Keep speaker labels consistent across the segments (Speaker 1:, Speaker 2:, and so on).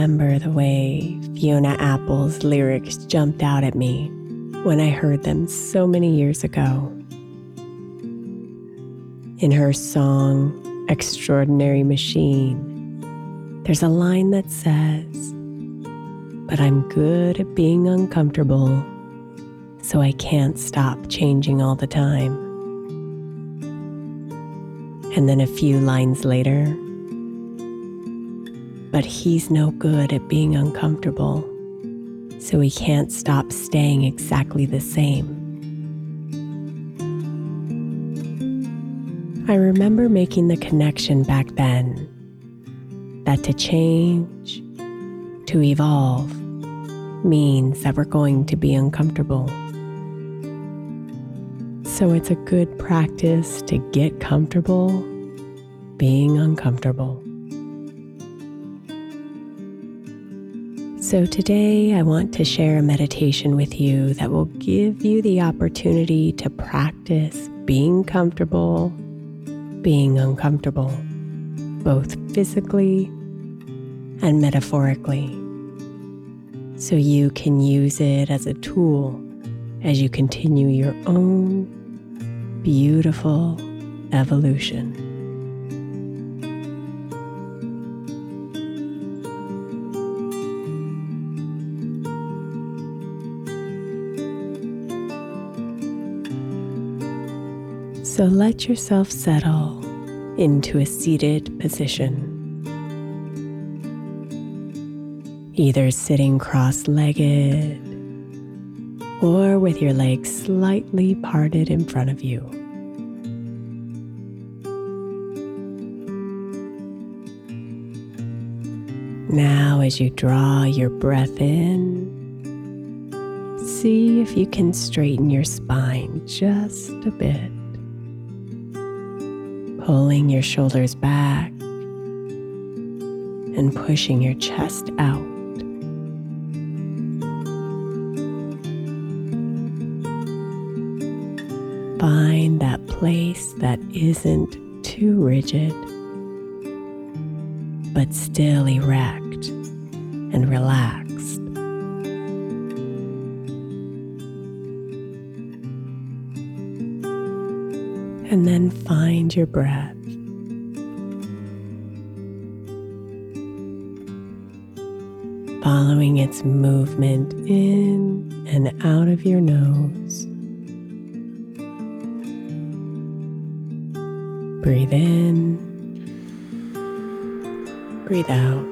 Speaker 1: Remember the way Fiona Apple's lyrics jumped out at me when I heard them so many years ago. In her song, Extraordinary Machine, there's a line that says, But I'm good at being uncomfortable, so I can't stop changing all the time. And then a few lines later, but he's no good at being uncomfortable, so he can't stop staying exactly the same. I remember making the connection back then that to change, to evolve, means that we're going to be uncomfortable. So it's a good practice to get comfortable being uncomfortable. So, today I want to share a meditation with you that will give you the opportunity to practice being comfortable, being uncomfortable, both physically and metaphorically. So, you can use it as a tool as you continue your own beautiful evolution. So let yourself settle into a seated position. Either sitting cross legged or with your legs slightly parted in front of you. Now, as you draw your breath in, see if you can straighten your spine just a bit pulling your shoulders back and pushing your chest out. Find that place that isn't too rigid, but still erect and relaxed. And then find your breath. Following its movement in and out of your nose. Breathe in, breathe out.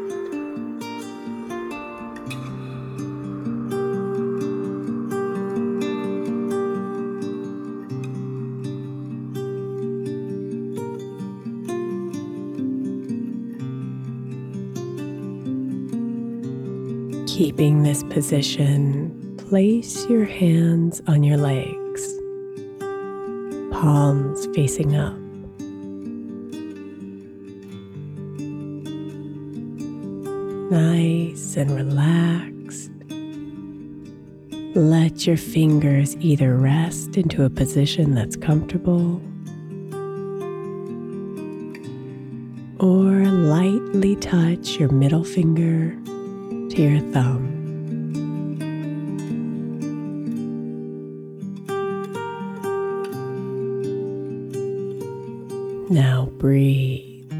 Speaker 1: Keeping this position, place your hands on your legs, palms facing up. Nice and relaxed. Let your fingers either rest into a position that's comfortable or lightly touch your middle finger to your thumb. Now breathe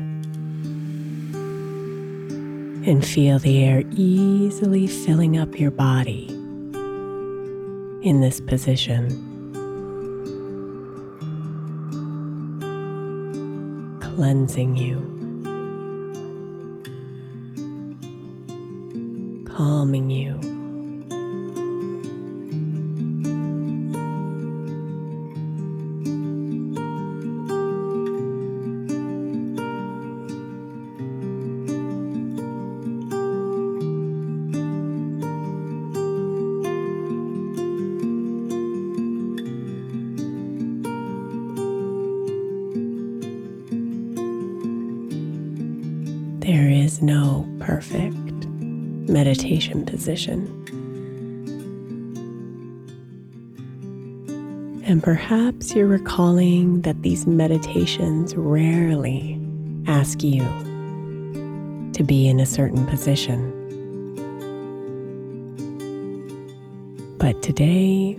Speaker 1: and feel the air easily filling up your body in this position. Cleansing you, calming you. There is no perfect meditation position. And perhaps you're recalling that these meditations rarely ask you to be in a certain position. But today,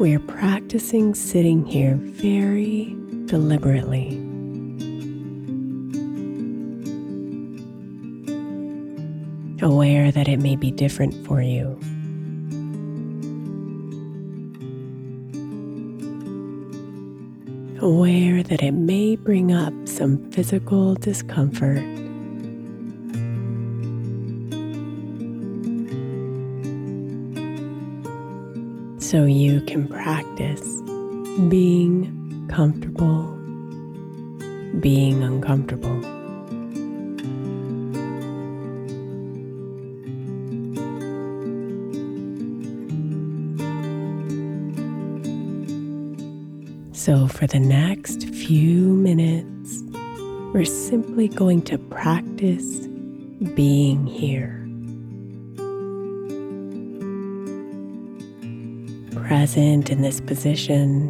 Speaker 1: we're practicing sitting here very deliberately. Aware that it may be different for you. Aware that it may bring up some physical discomfort. So you can practice being comfortable, being uncomfortable. So, for the next few minutes, we're simply going to practice being here. Present in this position.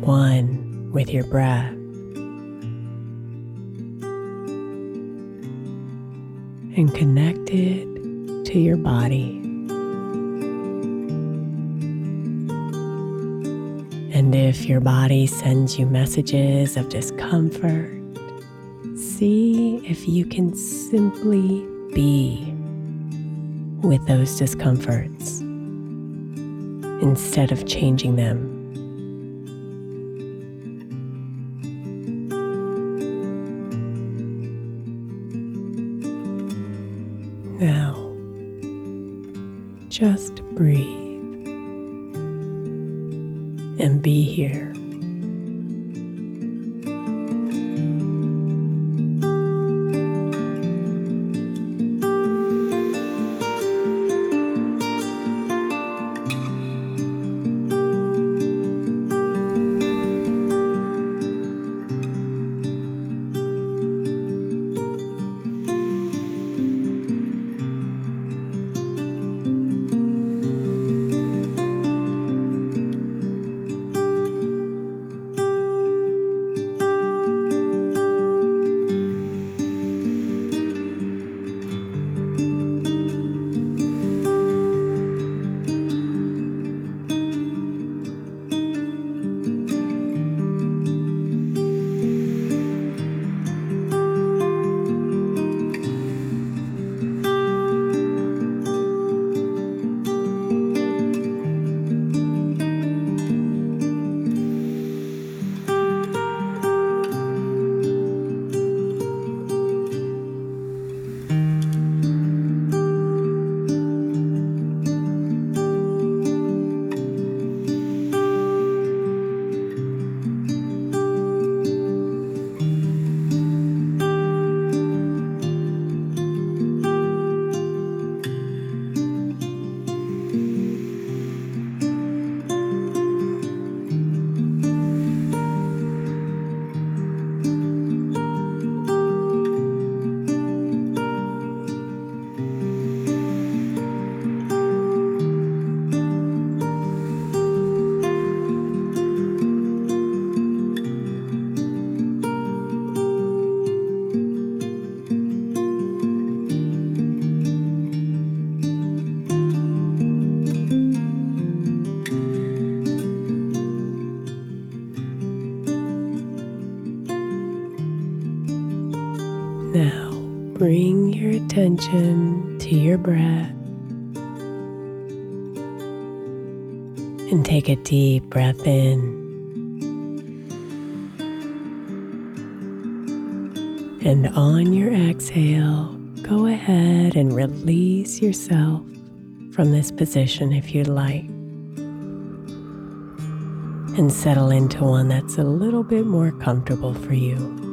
Speaker 1: One with your breath. And connected to your body. If your body sends you messages of discomfort, see if you can simply be with those discomforts instead of changing them. Now, just breathe and be here. To your breath and take a deep breath in. And on your exhale, go ahead and release yourself from this position if you'd like. And settle into one that's a little bit more comfortable for you.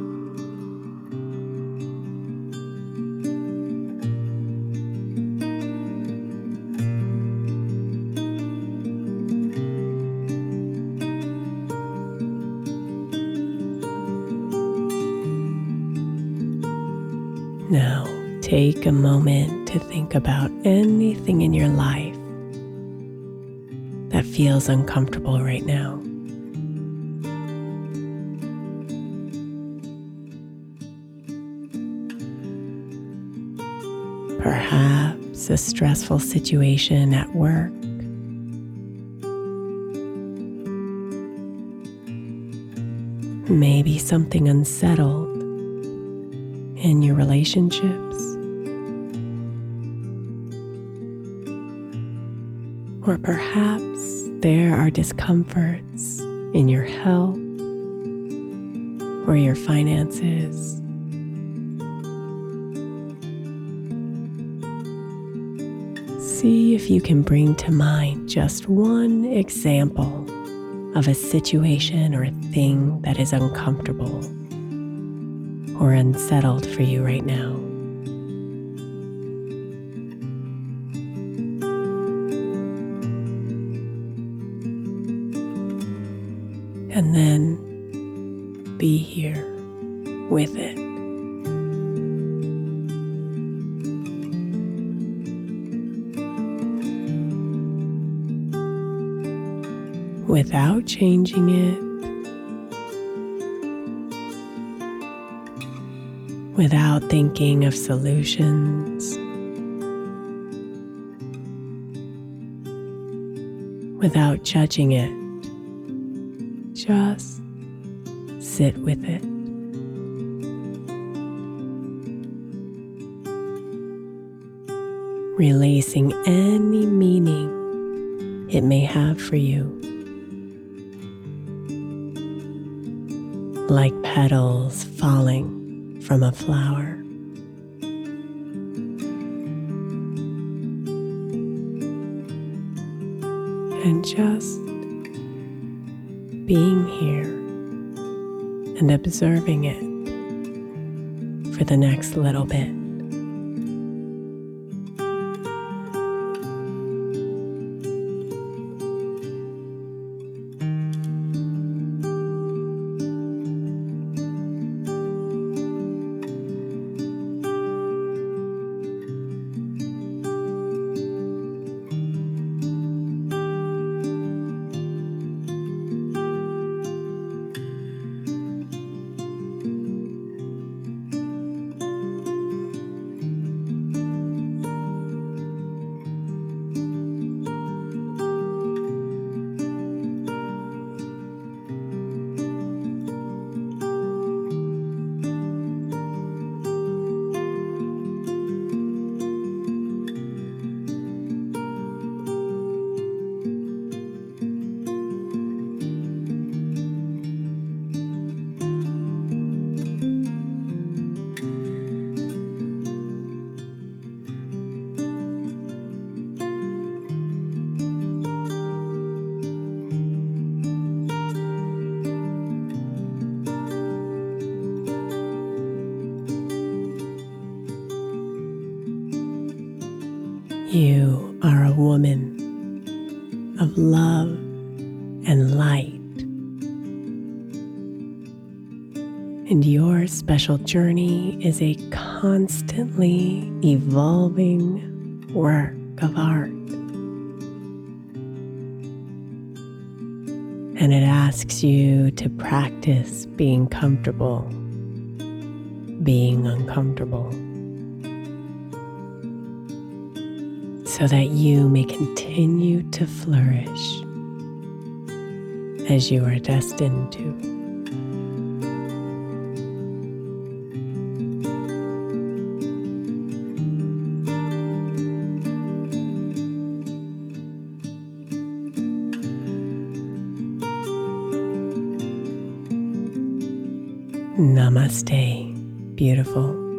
Speaker 1: Now, take a moment to think about anything in your life that feels uncomfortable right now. Perhaps a stressful situation at work. Maybe something unsettled in your relationships, or perhaps there are discomforts in your health or your finances. See if you can bring to mind just one example of a situation or a thing that is uncomfortable or unsettled for you right now. And then be here with it. Without changing it without thinking of solutions, without judging it. Just sit with it. Releasing any meaning it may have for you. Like petals falling from a flower. And just being here and observing it for the next little bit. You are a woman of love and light. And your special journey is a constantly evolving work of art. And it asks you to practice being comfortable, being uncomfortable. so that you may continue to flourish as you are destined to. Namaste, beautiful.